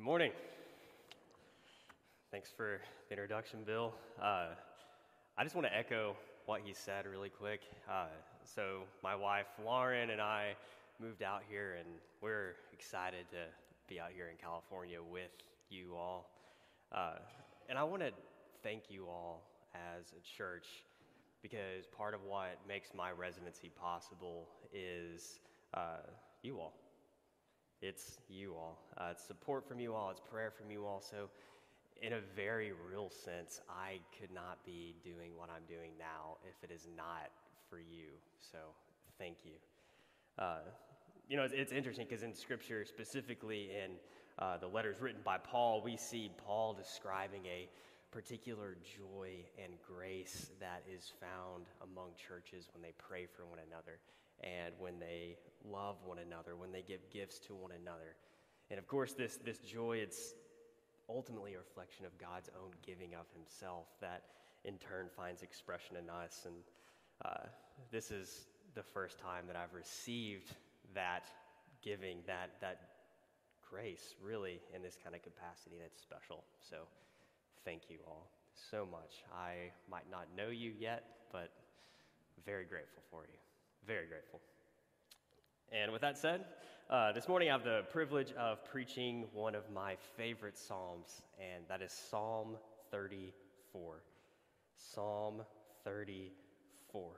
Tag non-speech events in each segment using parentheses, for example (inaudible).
Good morning. Thanks for the introduction, Bill. Uh, I just want to echo what he said really quick. Uh, so, my wife Lauren and I moved out here, and we're excited to be out here in California with you all. Uh, and I want to thank you all as a church because part of what makes my residency possible is uh, you all. It's you all. Uh, it's support from you all. It's prayer from you all. So, in a very real sense, I could not be doing what I'm doing now if it is not for you. So, thank you. Uh, you know, it's, it's interesting because in Scripture, specifically in uh, the letters written by Paul, we see Paul describing a particular joy and grace that is found among churches when they pray for one another and when they love one another, when they give gifts to one another. And of course, this, this joy, it's ultimately a reflection of God's own giving of Himself that in turn finds expression in us. And uh, this is the first time that I've received that giving, that, that grace, really, in this kind of capacity, it's special. So thank you all so much. I might not know you yet, but very grateful for you. Very grateful. And with that said, uh, this morning I have the privilege of preaching one of my favorite Psalms, and that is Psalm 34. Psalm 34.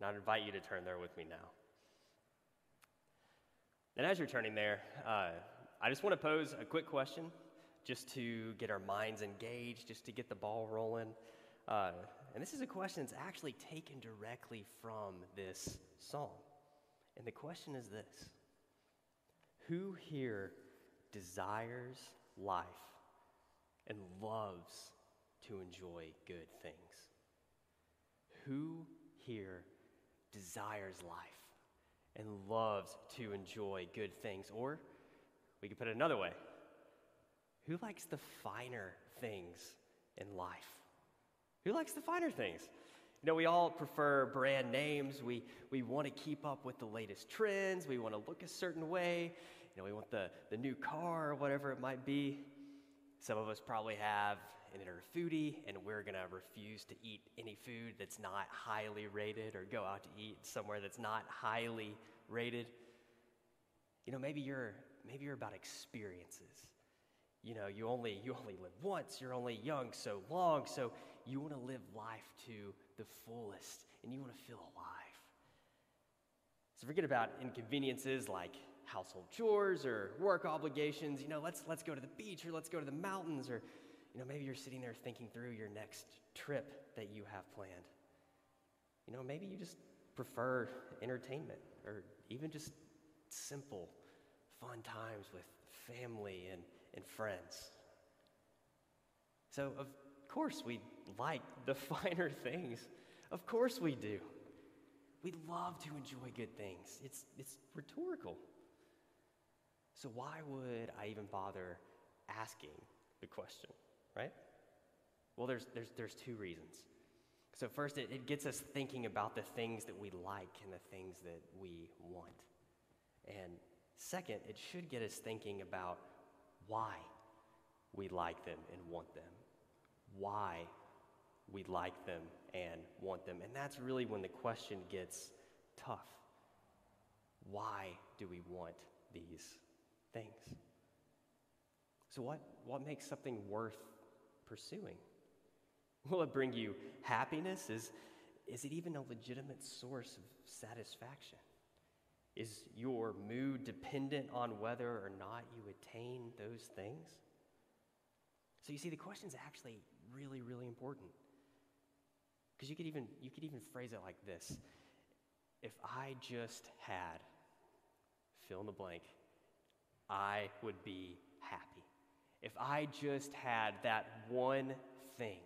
And I'd invite you to turn there with me now. And as you're turning there, uh, I just want to pose a quick question just to get our minds engaged, just to get the ball rolling. Uh, and this is a question that's actually taken directly from this psalm. And the question is this Who here desires life and loves to enjoy good things? Who here desires life and loves to enjoy good things? Or we could put it another way who likes the finer things in life? Who likes the finer things? You know, we all prefer brand names. We, we want to keep up with the latest trends. We want to look a certain way. You know, we want the, the new car or whatever it might be. Some of us probably have an inner foodie, and we're going to refuse to eat any food that's not highly rated or go out to eat somewhere that's not highly rated. You know, maybe you're, maybe you're about experiences you know, you only, you only live once, you're only young so long, so you want to live life to the fullest and you want to feel alive. So forget about inconveniences like household chores or work obligations. You know, let's, let's go to the beach or let's go to the mountains or, you know, maybe you're sitting there thinking through your next trip that you have planned. You know, maybe you just prefer entertainment or even just simple, fun times with family and and friends. So, of course, we like the (laughs) finer things. Of course, we do. We love to enjoy good things. It's, it's rhetorical. So, why would I even bother asking the question, right? Well, there's, there's, there's two reasons. So, first, it, it gets us thinking about the things that we like and the things that we want. And second, it should get us thinking about why we like them and want them, why we like them and want them. And that's really when the question gets tough. Why do we want these things? So, what, what makes something worth pursuing? (laughs) Will it bring you happiness? Is, is it even a legitimate source of satisfaction? Is your mood dependent on whether or not you attain those things? So you see, the question is actually really, really important. Because you could even you could even phrase it like this. If I just had fill in the blank, I would be happy. If I just had that one thing,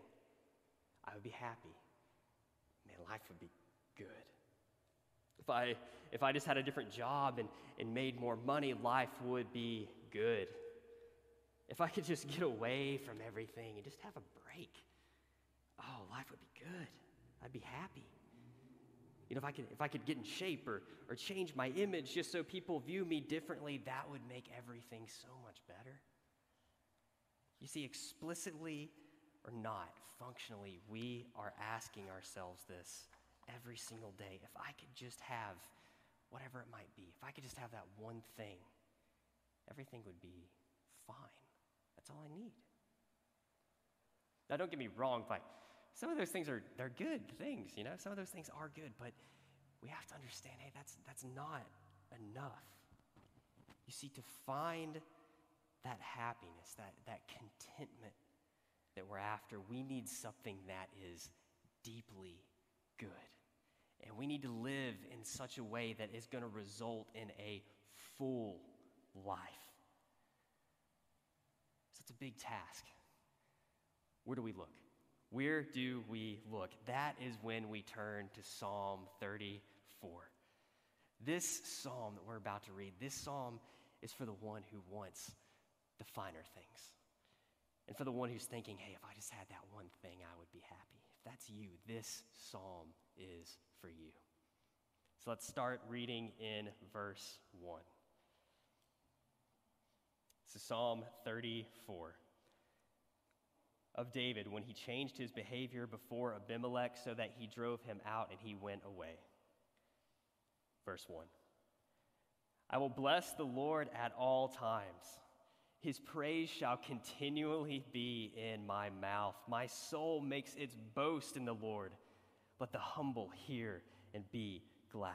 I would be happy. Man, life would be good. If I, if I just had a different job and, and made more money, life would be good. If I could just get away from everything and just have a break, oh, life would be good. I'd be happy. You know, if I could, if I could get in shape or, or change my image just so people view me differently, that would make everything so much better. You see, explicitly or not, functionally, we are asking ourselves this every single day. If I could just have whatever it might be, if I could just have that one thing, everything would be fine. That's all I need. Now, don't get me wrong, but some of those things are they're good things, you know. Some of those things are good, but we have to understand, hey, that's that's not enough. You see, to find that happiness, that, that contentment that we're after, we need something that is deeply good. And we need to live in such a way that is going to result in a full life. It's a big task. Where do we look? Where do we look? That is when we turn to Psalm 34. This psalm that we're about to read, this psalm is for the one who wants the finer things. And for the one who's thinking, hey, if I just had that one thing, I would be happy. If that's you, this psalm is for you. So let's start reading in verse 1. Is Psalm 34 of David when he changed his behavior before Abimelech so that he drove him out and he went away. Verse 1 I will bless the Lord at all times. His praise shall continually be in my mouth. My soul makes its boast in the Lord. Let the humble hear and be glad.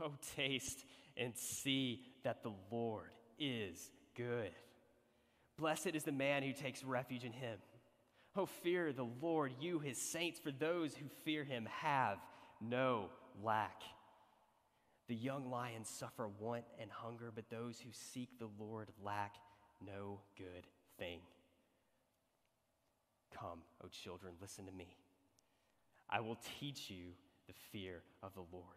Oh, taste and see that the Lord is good. Blessed is the man who takes refuge in him. Oh, fear the Lord, you, his saints, for those who fear him have no lack. The young lions suffer want and hunger, but those who seek the Lord lack no good thing. Come, O children, listen to me. I will teach you the fear of the Lord.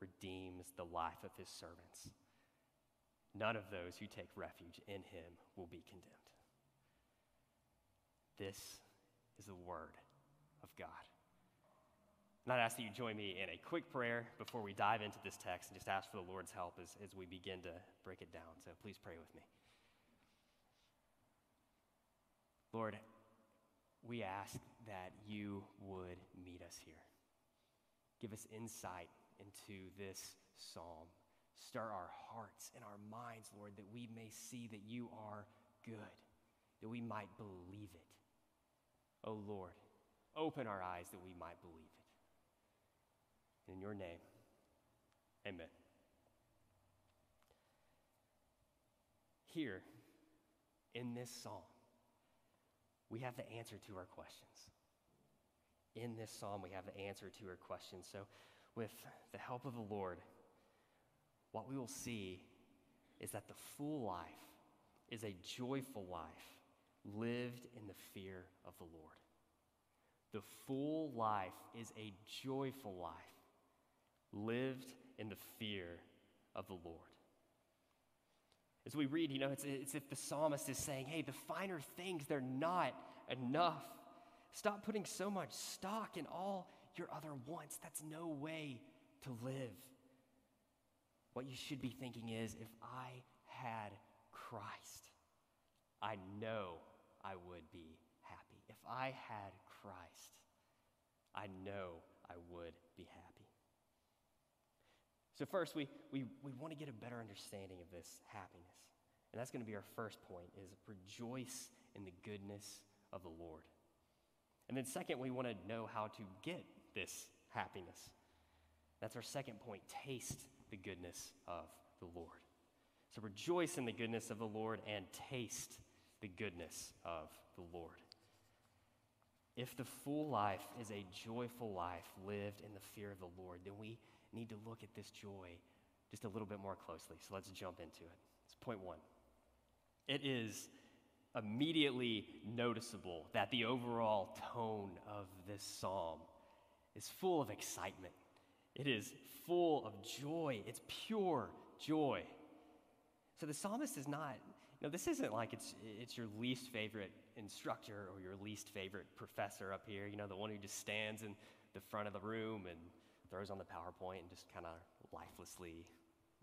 redeems the life of his servants. None of those who take refuge in him will be condemned. This is the word of God. And I'd ask that you join me in a quick prayer before we dive into this text and just ask for the Lord's help as, as we begin to break it down. So please pray with me. Lord, we ask that you would meet us here. Give us insight into this psalm. Stir our hearts and our minds, Lord, that we may see that you are good, that we might believe it. Oh Lord, open our eyes that we might believe it. In your name, amen. Here, in this psalm, we have the answer to our questions. In this psalm, we have the answer to our questions. So, with the help of the Lord, what we will see is that the full life is a joyful life lived in the fear of the Lord. The full life is a joyful life lived in the fear of the Lord. As we read, you know, it's, it's if the psalmist is saying, hey, the finer things, they're not enough. Stop putting so much stock in all your other wants. That's no way to live. What you should be thinking is if I had Christ, I know I would be happy. If I had Christ, I know I would be happy. So, first, we, we, we want to get a better understanding of this happiness. And that's going to be our first point is rejoice in the goodness of the Lord. And then second, we want to know how to get this happiness. That's our second point. Taste the goodness of the Lord. So rejoice in the goodness of the Lord and taste the goodness of the Lord. If the full life is a joyful life lived in the fear of the Lord, then we need to look at this joy just a little bit more closely. So let's jump into it. It's point one. It is immediately noticeable that the overall tone of this psalm is full of excitement. It is full of joy. It's pure joy. So the psalmist is not, you know, this isn't like it's, it's your least favorite instructor or your least favorite professor up here, you know, the one who just stands in the front of the room and throws on the PowerPoint and just kind of lifelessly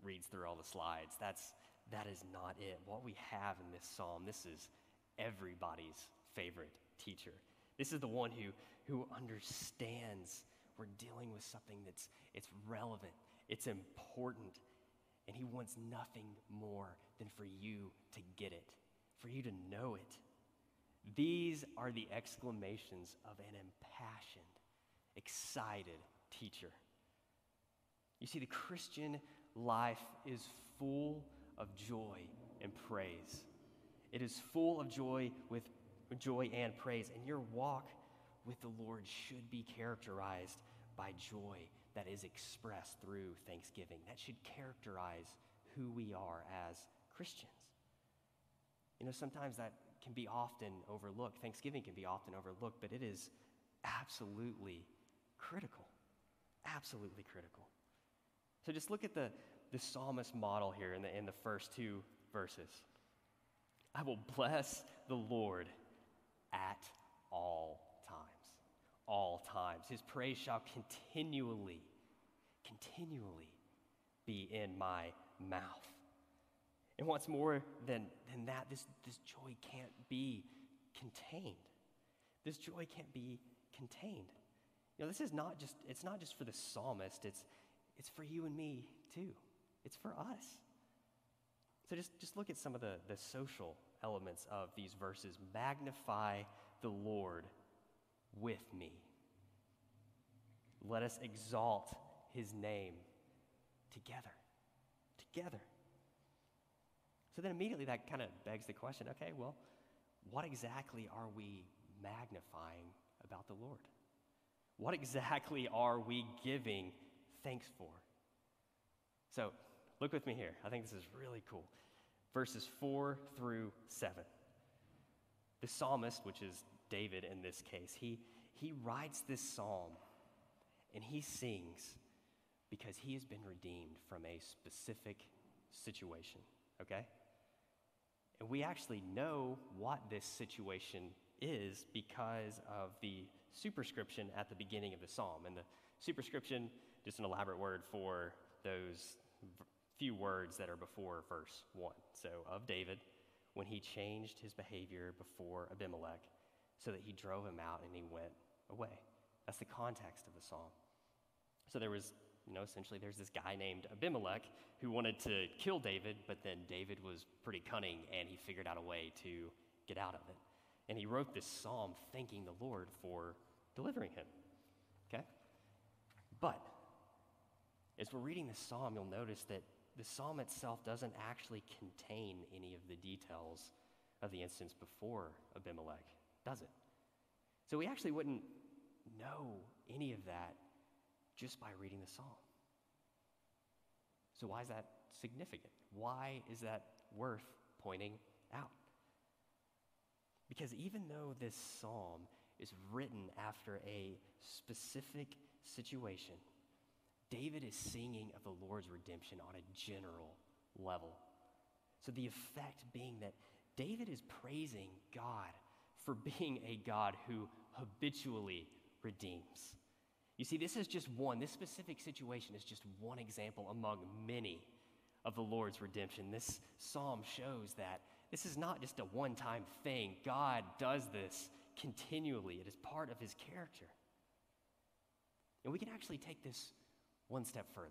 reads through all the slides. That's, that is not it. What we have in this psalm, this is everybody's favorite teacher. This is the one who, who understands we're dealing with something that's it's relevant, it's important, and he wants nothing more than for you to get it, for you to know it. These are the exclamations of an impassioned, excited teacher. You see, the Christian life is full of joy and praise. It is full of joy with joy and praise, and your walk with the Lord should be characterized by joy that is expressed through thanksgiving. That should characterize who we are as Christians. You know, sometimes that can be often overlooked. Thanksgiving can be often overlooked, but it is absolutely critical. Absolutely critical. So just look at the, the psalmist model here in the, in the first two verses. I will bless the Lord at all. All times. His praise shall continually, continually be in my mouth. And what's more than, than that, this, this joy can't be contained. This joy can't be contained. You know, this is not just, it's not just for the psalmist, it's, it's for you and me too. It's for us. So just, just look at some of the, the social elements of these verses. Magnify the Lord with me. Let us exalt his name together. Together. So then immediately that kind of begs the question okay, well, what exactly are we magnifying about the Lord? What exactly are we giving thanks for? So look with me here. I think this is really cool. Verses 4 through 7. The psalmist, which is David in this case, he, he writes this psalm and he sings because he has been redeemed from a specific situation, okay? And we actually know what this situation is because of the superscription at the beginning of the psalm. And the superscription, just an elaborate word for those few words that are before verse 1. So, of David, when he changed his behavior before Abimelech, so that he drove him out and he went away. That's the context of the psalm. So, there was, you know, essentially, there's this guy named Abimelech who wanted to kill David, but then David was pretty cunning and he figured out a way to get out of it. And he wrote this psalm thanking the Lord for delivering him. Okay? But as we're reading this psalm, you'll notice that the psalm itself doesn't actually contain any of the details of the instance before Abimelech, does it? So we actually wouldn't know any of that just by reading the psalm. So, why is that significant? Why is that worth pointing out? Because even though this psalm is written after a specific situation, David is singing of the Lord's redemption on a general level. So the effect being that David is praising God for being a God who habitually redeems. You see, this is just one, this specific situation is just one example among many of the Lord's redemption. This psalm shows that this is not just a one time thing. God does this continually, it is part of his character. And we can actually take this one step further.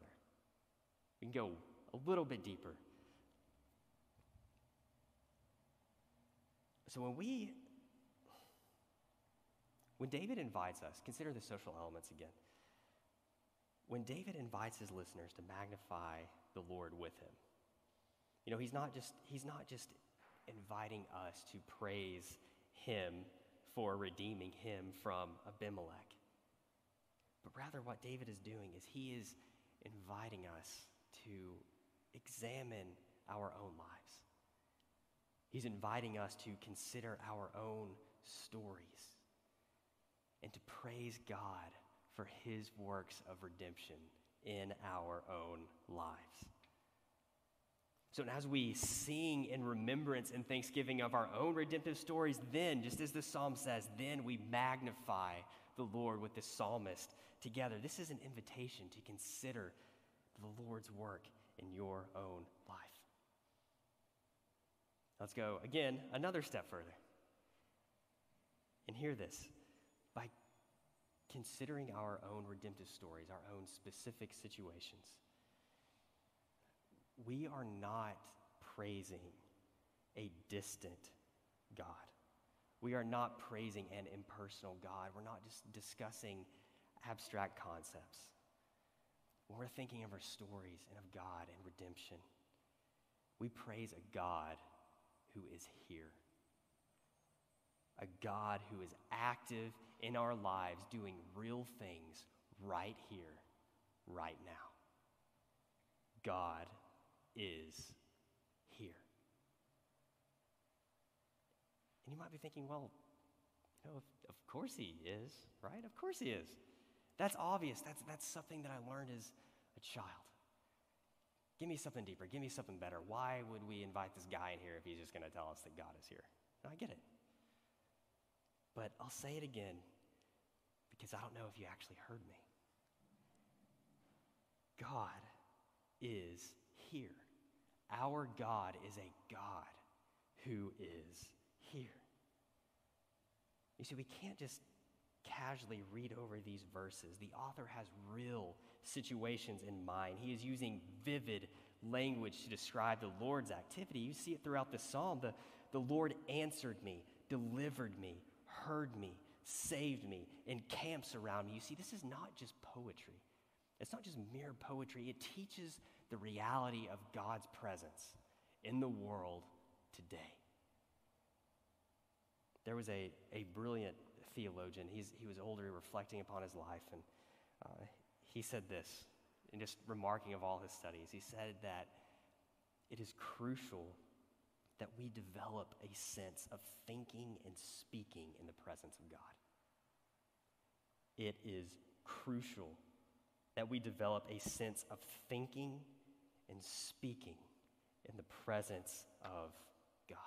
We can go a little bit deeper. So when we when David invites us, consider the social elements again. When David invites his listeners to magnify the Lord with him, you know, he's not just he's not just inviting us to praise him for redeeming him from Abimelech. But rather what David is doing is he is inviting us to examine our own lives. He's inviting us to consider our own stories and to praise God for his works of redemption in our own lives. So, as we sing in remembrance and thanksgiving of our own redemptive stories, then, just as the psalm says, then we magnify the Lord with the psalmist together. This is an invitation to consider the Lord's work in your own life. Let's go again another step further. And hear this by considering our own redemptive stories, our own specific situations, we are not praising a distant God. We are not praising an impersonal God. We're not just discussing abstract concepts. When we're thinking of our stories and of God and redemption, we praise a God who is here. A God who is active in our lives, doing real things right here, right now. God is here. And you might be thinking, well, you know, of, of course he is, right? Of course he is. That's obvious. That's, that's something that I learned as a child. Give me something deeper. Give me something better. Why would we invite this guy in here if he's just going to tell us that God is here? No, I get it. But I'll say it again because I don't know if you actually heard me. God is here. Our God is a God who is here. You see, we can't just casually read over these verses. The author has real situations in mind. He is using vivid language to describe the Lord's activity. You see it throughout the psalm. The, the Lord answered me, delivered me, heard me, saved me, encamps around me. You see, this is not just poetry. It's not just mere poetry. It teaches the reality of God's presence in the world today. There was a, a brilliant theologian. He's, he was older, reflecting upon his life, and uh, he said this, in just remarking of all his studies. He said that it is crucial that we develop a sense of thinking and speaking in the presence of God. It is crucial that we develop a sense of thinking and speaking in the presence of God.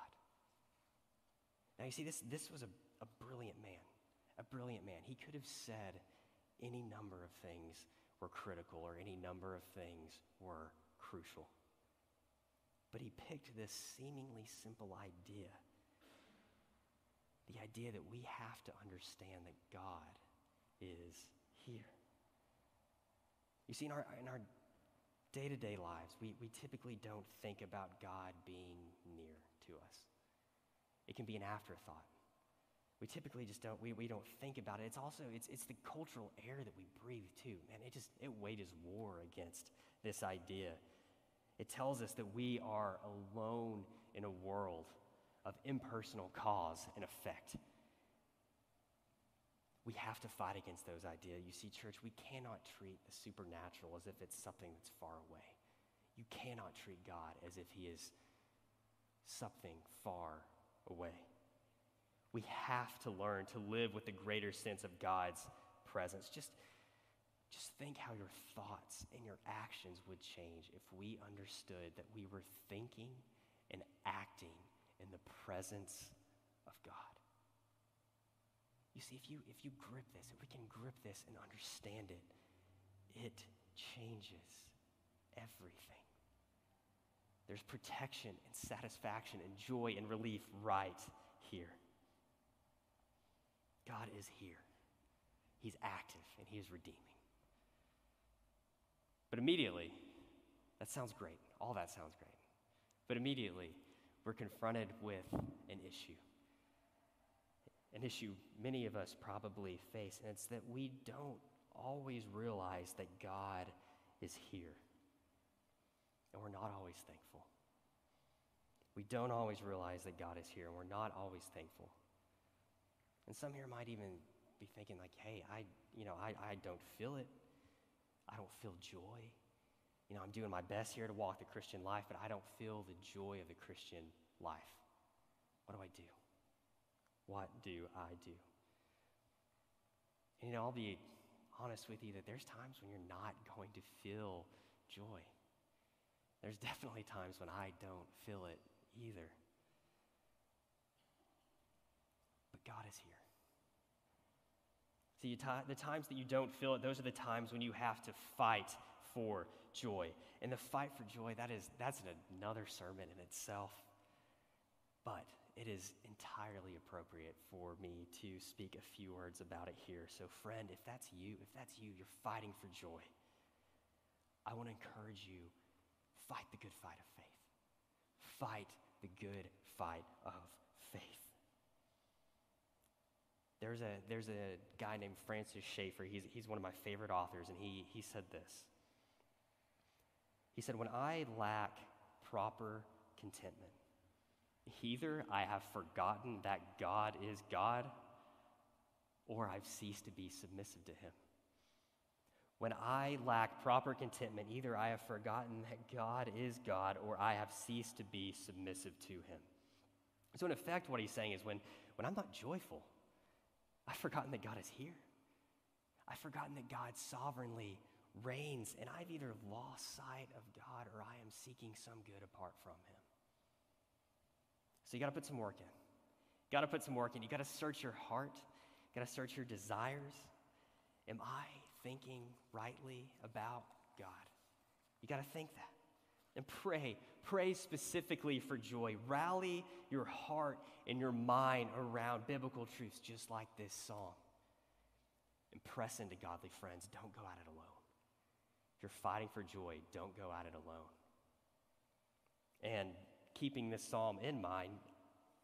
Now, you see, this, this was a, a brilliant man, a brilliant man. He could have said any number of things were critical or any number of things were crucial. But he picked this seemingly simple idea the idea that we have to understand that God is here. You see, in our, in our day to day lives, we, we typically don't think about God being near to us. It can be an afterthought. We typically just don't, we, we don't think about it. It's also, it's, it's the cultural air that we breathe too. Man, it just, it wages war against this idea. It tells us that we are alone in a world of impersonal cause and effect. We have to fight against those ideas. You see, church, we cannot treat the supernatural as if it's something that's far away. You cannot treat God as if he is something far away. We have to learn to live with a greater sense of God's presence. Just, just think how your thoughts and your actions would change if we understood that we were thinking and acting in the presence of God. You see, if you, if you grip this, if we can grip this and understand it, it changes everything. There's protection and satisfaction and joy and relief right here. God is here. He's active and He is redeeming. But immediately, that sounds great. All that sounds great. But immediately, we're confronted with an issue. An issue many of us probably face, and it's that we don't always realize that God is here. And we're not always thankful. We don't always realize that God is here, and we're not always thankful. And some here might even be thinking, like, hey, I, you know, I, I don't feel it. I don't feel joy. You know, I'm doing my best here to walk the Christian life, but I don't feel the joy of the Christian life. What do I do? What do I do? And, you know, I'll be honest with you that there's times when you're not going to feel joy. There's definitely times when I don't feel it either. But God is here. See, the times that you don't feel it, those are the times when you have to fight for joy. And the fight for joy, that is, that's another sermon in itself. But it is entirely appropriate for me to speak a few words about it here. So, friend, if that's you, if that's you, you're fighting for joy, I want to encourage you fight the good fight of faith. Fight the good fight of faith. There's a, there's a guy named Francis Schaeffer. He's, he's one of my favorite authors, and he, he said this. He said, When I lack proper contentment, either I have forgotten that God is God, or I've ceased to be submissive to Him. When I lack proper contentment, either I have forgotten that God is God, or I have ceased to be submissive to Him. So, in effect, what he's saying is when, when I'm not joyful, I've forgotten that God is here. I've forgotten that God sovereignly reigns, and I've either lost sight of God or I am seeking some good apart from Him. So you got to put some work in. You got to put some work in. You got to search your heart. You got to search your desires. Am I thinking rightly about God? You got to think that. And pray. Pray specifically for joy. Rally your heart and your mind around biblical truths, just like this song. And press into godly friends. Don't go at it alone. If you're fighting for joy, don't go at it alone. And keeping this psalm in mind,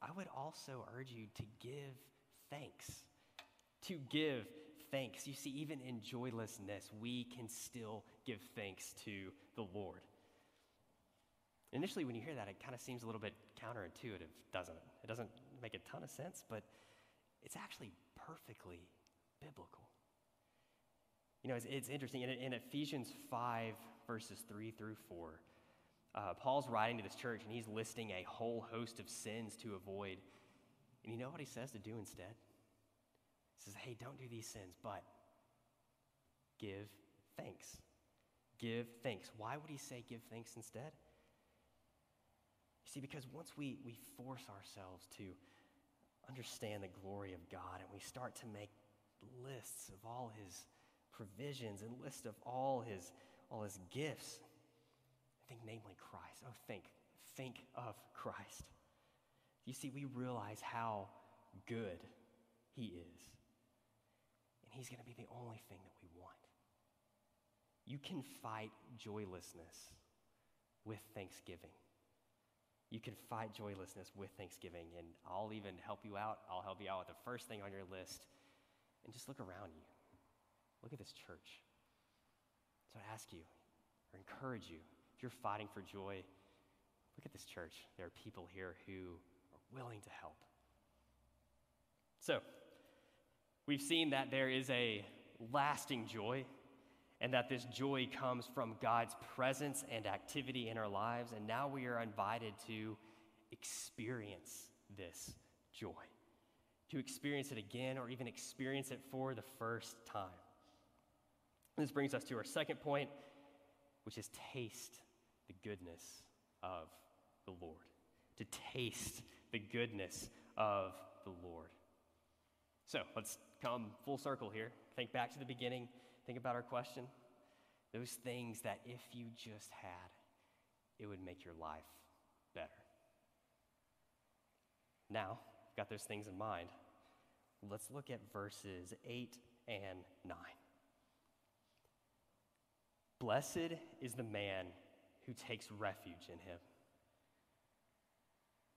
I would also urge you to give thanks. To give thanks. You see, even in joylessness, we can still give thanks to the Lord. Initially, when you hear that, it kind of seems a little bit counterintuitive, doesn't it? It doesn't make a ton of sense, but it's actually perfectly biblical. You know, it's, it's interesting. In, in, Ephesians 5, verses 3 through 4, uh, Paul's writing to this church and he's listing a whole host of sins to avoid. And you know what he says to do instead? He says, hey, don't do these sins, but give thanks. Give thanks. Why would he say give thanks instead? See, because once we, we force ourselves to understand the glory of God and we start to make lists of all his provisions and list of all his, all his gifts. I think namely Christ. Oh, think, think of Christ. You see, we realize how good he is. And he's going to be the only thing that we want. You can fight joylessness with thanksgiving. You can fight joylessness with thanksgiving. And I'll even help you out. I'll help you out with the first thing on your list. And just look around you. Look at this church. So I ask you, or encourage you, if you're fighting for joy, look at this church. There are people here who are willing to help. So, we've seen that there is a lasting joy, and that this joy comes from God's presence and activity in our lives, and now we are invited to experience this joy, to experience it again, or even experience it for the first time. This brings us to our second point, which is taste the goodness of the Lord. To taste the goodness of the Lord. So let's come full circle here. Think back to the beginning. Think about our question. Those things that if you just had, it would make your life better. Now, got those things in mind. Let's look at verses 8 and 9. Blessed is the man who takes refuge in him.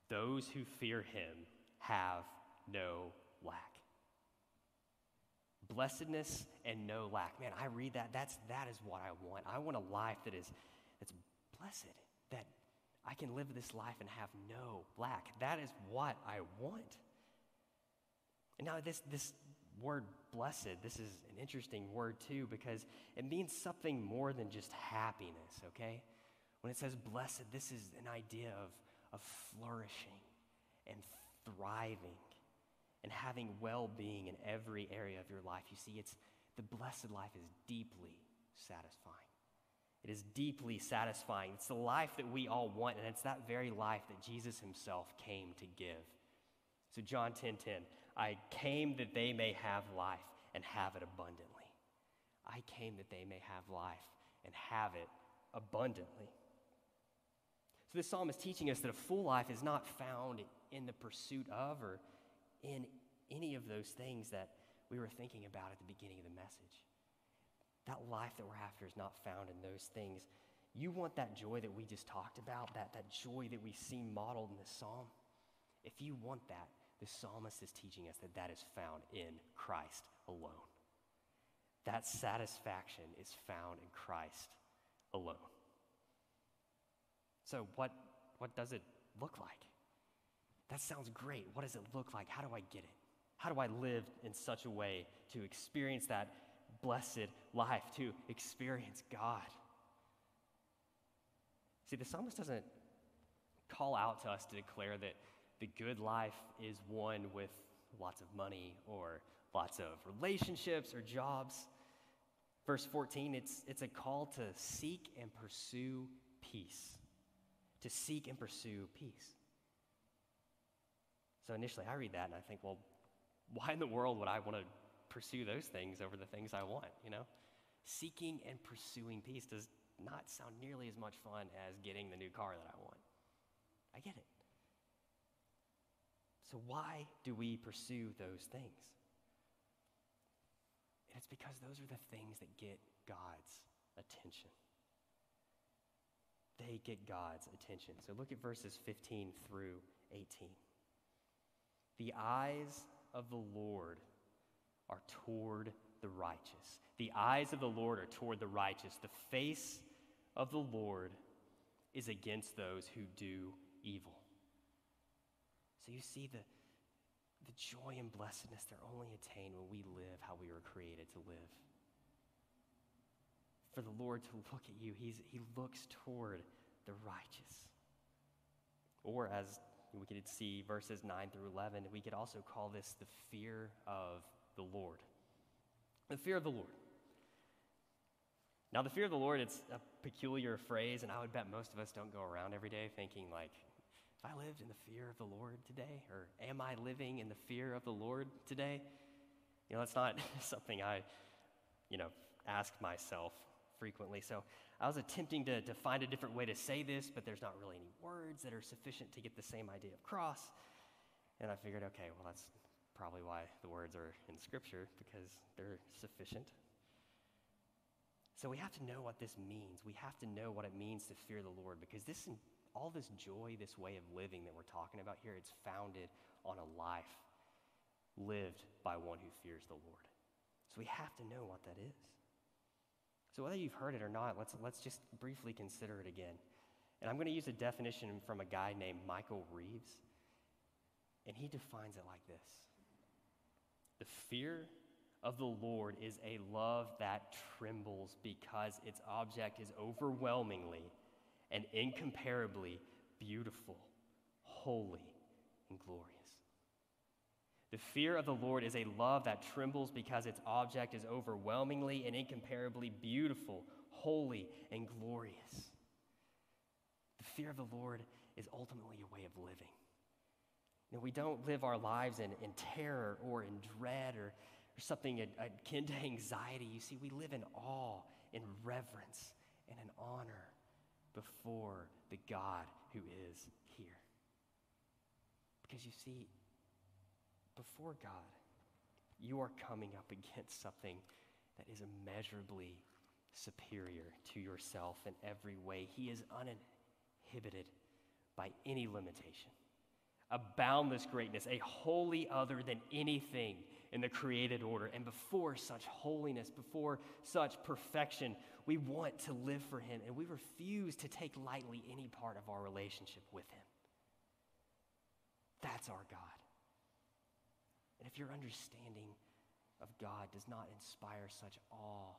Those who fear him have no lack. Blessedness and no lack. Man, I read that. That's that is what I want. I want a life that is that's blessed, that I can live this life and have no lack. That is what I want. And now this this word blessed, this is an interesting word too, because it means something more than just happiness, okay? When it says blessed, this is an idea of, of flourishing and thriving and having well being in every area of your life. You see, it's the blessed life is deeply satisfying. It is deeply satisfying. It's the life that we all want, and it's that very life that Jesus himself came to give. So, John 10 10, I came that they may have life and have it abundantly. I came that they may have life and have it abundantly. So, this psalm is teaching us that a full life is not found in the pursuit of or in any of those things that we were thinking about at the beginning of the message. That life that we're after is not found in those things. You want that joy that we just talked about, that, that joy that we see modeled in the psalm? If you want that, the psalmist is teaching us that that is found in Christ alone. That satisfaction is found in Christ alone. So, what, what does it look like? That sounds great. What does it look like? How do I get it? How do I live in such a way to experience that blessed life, to experience God? See, the psalmist doesn't call out to us to declare that the good life is one with lots of money or lots of relationships or jobs. Verse 14, it's, it's a call to seek and pursue peace. To seek and pursue peace. So initially, I read that and I think, well, why in the world would I want to pursue those things over the things I want, you know? Seeking and pursuing peace does not sound nearly as much fun as getting the new car that I want. I get it. So, why do we pursue those things? It's because those are the things that get God's attention. They get God's attention. So, look at verses 15 through 18. The eyes of the Lord are toward the righteous. The eyes of the Lord are toward the righteous. The face of the Lord is against those who do evil. So you see the, the joy and blessedness they're only attained when we live how we were created to live. For the Lord to look at you, he's, He looks toward the righteous. Or as we could see verses 9 through 11. We could also call this the fear of the Lord. The fear of the Lord. Now, the fear of the Lord, it's a peculiar phrase, and I would bet most of us don't go around every day thinking, like, if I lived in the fear of the Lord today, or am I living in the fear of the Lord today? You know, that's not (laughs) something I, you know, ask myself frequently. So I was attempting to, to find a different way to say this, but there's not really any words that are sufficient to get the same idea of cross. And I figured, okay, well, that's probably why the words are in Scripture, because they're sufficient. So we have to know what this means. We have to know what it means to fear the Lord, because this, all this joy, this way of living that we're talking about here, it's founded on a life lived by one who fears the Lord. So we have to know what that is. So, whether you've heard it or not, let's, let's just briefly consider it again. And I'm going to use a definition from a guy named Michael Reeves, and he defines it like this The fear of the Lord is a love that trembles because its object is overwhelmingly and incomparably beautiful, holy, and glorious. The fear of the Lord is a love that trembles because its object is overwhelmingly and incomparably beautiful, holy, and glorious. The fear of the Lord is ultimately a way of living. You we don't live our lives in, in terror or in dread or, or something akin to anxiety. You see, we live in awe, in reverence, and in honor before the God who is here. Because you see, before God, you are coming up against something that is immeasurably superior to yourself in every way. He is uninhibited by any limitation. A boundless greatness, a wholly other than anything in the created order. And before such holiness, before such perfection, we want to live for Him and we refuse to take lightly any part of our relationship with Him. That's our God. And if your understanding of God does not inspire such awe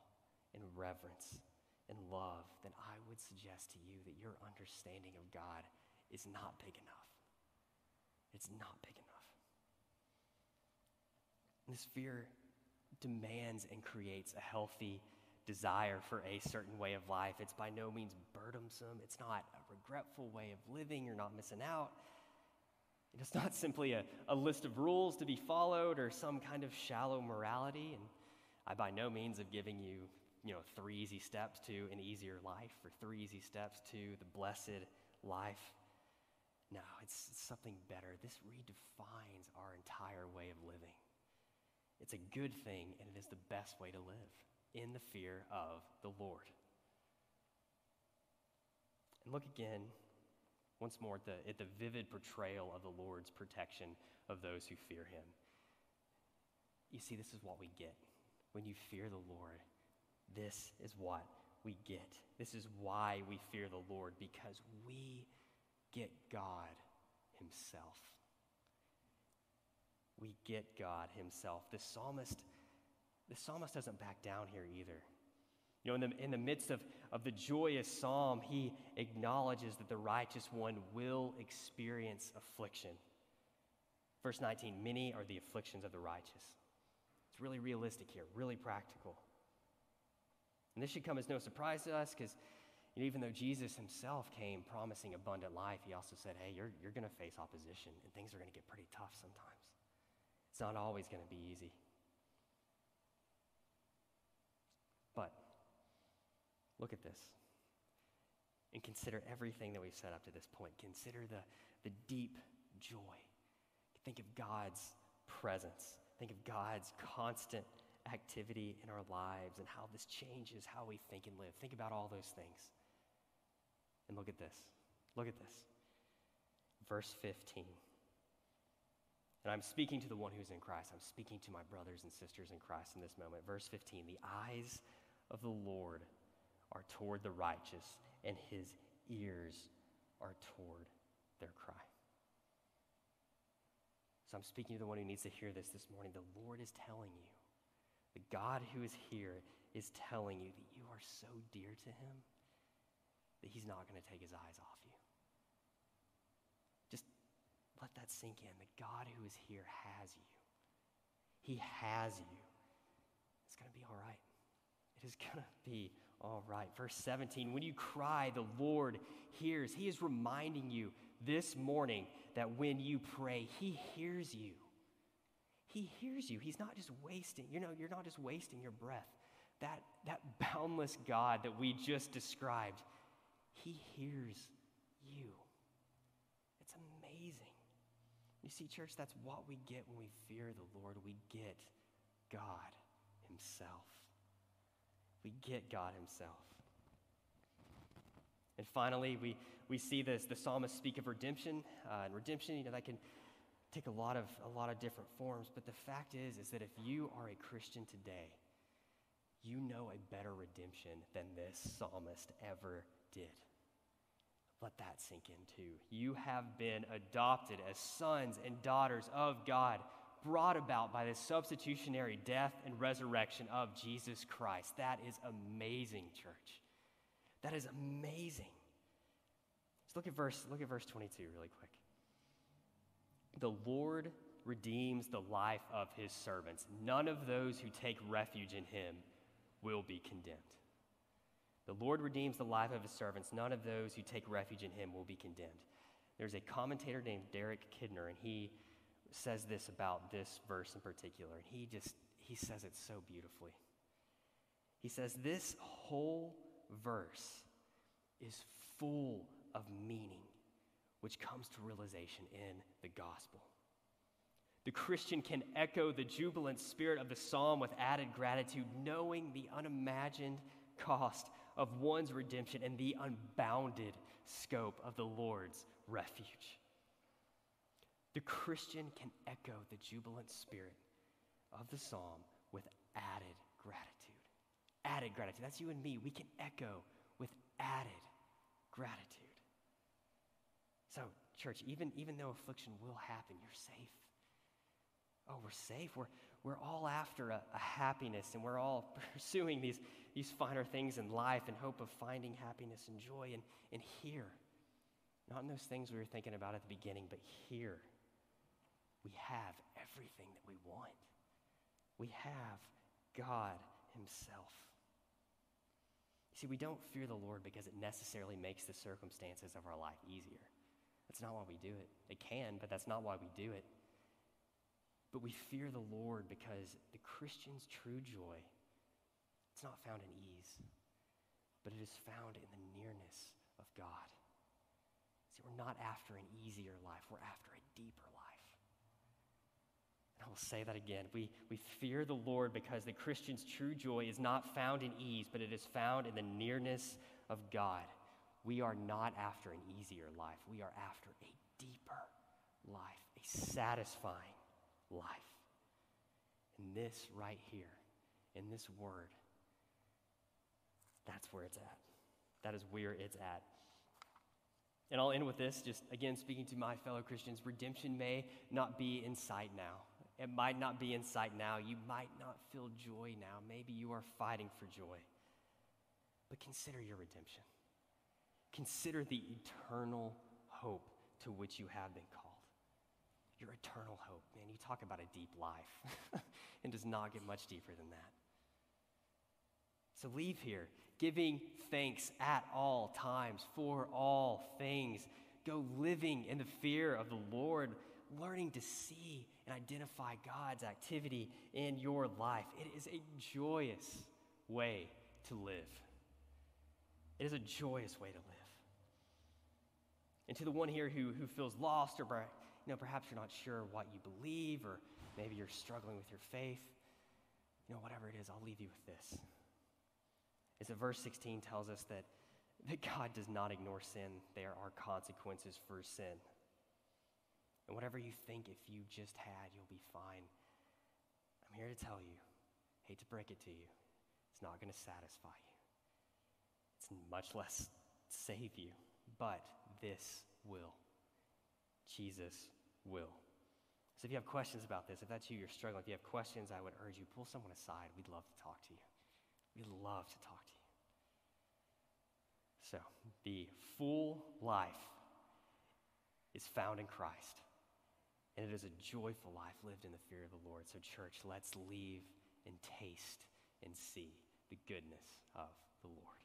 and reverence and love, then I would suggest to you that your understanding of God is not big enough. It's not big enough. And this fear demands and creates a healthy desire for a certain way of life. It's by no means burdensome, it's not a regretful way of living. You're not missing out. It's (laughs) not simply a, a list of rules to be followed or some kind of shallow morality. And I by no means of giving you, you know, three easy steps to an easier life or three easy steps to the blessed life. No, it's, it's something better. This redefines our entire way of living. It's a good thing, and it is the best way to live in the fear of the Lord. And look again once more at the, at the vivid portrayal of the Lord's protection of those who fear him. You see, this is what we get. When you fear the Lord, this is what we get. This is why we fear the Lord, because we get God Himself. We get God Himself. The psalmist, the psalmist doesn't back down here either. You know, in the, in the midst of, of the joyous psalm, he acknowledges that the righteous one will experience affliction. Verse 19 Many are the afflictions of the righteous. It's really realistic here, really practical. And this should come as no surprise to us because you know, even though Jesus himself came promising abundant life, he also said, hey, you're, you're going to face opposition and things are going to get pretty tough sometimes. It's not always going to be easy. But Look at this. And consider everything that we've set up to this point. Consider the, the deep joy. Think of God's presence. Think of God's constant activity in our lives and how this changes how we think and live. Think about all those things. And look at this. Look at this. Verse 15. And I'm speaking to the one who's in Christ. I'm speaking to my brothers and sisters in Christ in this moment. Verse 15 The eyes of the Lord are toward the righteous, and his ears are toward their cry. So I'm speaking to the one who needs to hear this this morning. The Lord is telling you, the God who is here is telling you that you are so dear to him that he's not going to take his eyes off you. Just let that sink in. The God who is here has you. He has you. It's going to be all right. It is going to be all right, verse 17. When you cry, the Lord hears. He is reminding you this morning that when you pray, He hears you. He hears you. He's not just wasting, you know, you're not just wasting your breath. That, that (laughs) boundless God that we just described, He hears you. It's amazing. You see, church, that's what we get when we fear the Lord. We get God Himself we get God Himself. And finally, we, we see this, the psalmist speak of redemption. Uh, and redemption, you know, that can take a lot of a lot of different forms. But the fact is, is that if you are a Christian today, you know a better redemption than this psalmist ever did. Let that sink in too. You have been adopted as sons and daughters of God brought about by the substitutionary death and resurrection of Jesus Christ. That is amazing, church. That is amazing. Let's look at verse, look at verse 22 really quick. The Lord redeems the life of his servants. None of those who take refuge in him will be condemned. The Lord redeems the life of his servants. None of those who take refuge in him will be condemned. There's a commentator named Derek Kidner, and he says this about this verse in particular, and he just he says it so beautifully. He says this whole verse is full of meaning which comes to realization in the gospel. The Christian can echo the jubilant spirit of the psalm with added gratitude, knowing the unimagined cost of one's redemption and the unbounded scope of the Lord's refuge. The Christian can echo the jubilant spirit of the psalm with added gratitude. Added gratitude. That's you and me. We can echo with added gratitude. So, church, even, even though affliction will happen, you're safe. Oh, we're safe. We're, we're all after a, a, happiness and we're all (laughs) pursuing these, these finer things in life in hope of finding happiness and joy. And, and here, not in those things we were thinking about at the beginning, but here, we have everything that we want. We have God Himself. You See, we don't fear the Lord because it necessarily makes the circumstances of our life easier. That's not why we do it. It can, but that's not why we do it. But we fear the Lord because the Christian's true joy, it's not found in ease, but it is found in the nearness of God. See, we're not after an easier life, we're after a deeper life. I will say that again. We, we fear the Lord because the Christian's true joy is not found in ease, but it is found in the nearness of God. We are not after an easier life, we are after a deeper life, a satisfying life. And this right here, in this word, that's where it's at. That is where it's at. And I'll end with this, just again speaking to my fellow Christians redemption may not be in sight now. It might not be in sight now. You might not feel joy now. Maybe you are fighting for joy. But consider your redemption. Consider the eternal hope to which you have been called your eternal hope. Man, you talk about a deep life. (laughs) and does not get much deeper than that. So leave here giving thanks at all times for all things. Go living in the fear of the Lord, learning to see and identify God's activity in your life. It is a joyous way to live. It is a joyous way to live. And to the one here who, who feels lost or you know, perhaps you're not sure what you believe, or maybe you're struggling with your faith. You know, whatever it is, I'll leave you with this. Is that verse 16 tells us that, that God does not ignore sin. There are consequences for sin. And whatever you think, if you just had, you'll be fine. I'm here to tell you, hate to break it to you, it's not going to satisfy you. It's much less save you, but this will. Jesus will. So if you have questions about this, if that's you, you're struggling, if you have questions, I would urge you, pull someone aside. We'd love to talk to you. We'd love to talk to you. So the full life is found in Christ. And it is a joyful life lived in the fear of the Lord. So, church, let's leave and taste and see the goodness of the Lord.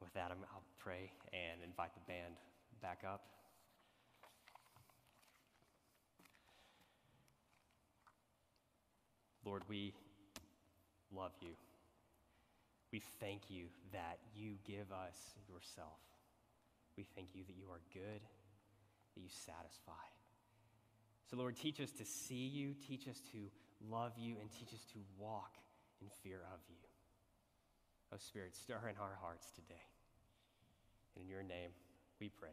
With that, I'll pray and invite the band back up. Lord, we love you. We thank you that you give us yourself. We thank you that you are good, that you satisfy. So, Lord, teach us to see you, teach us to love you, and teach us to walk in fear of you. Oh, Spirit, stir in our hearts today. And in your name, we pray.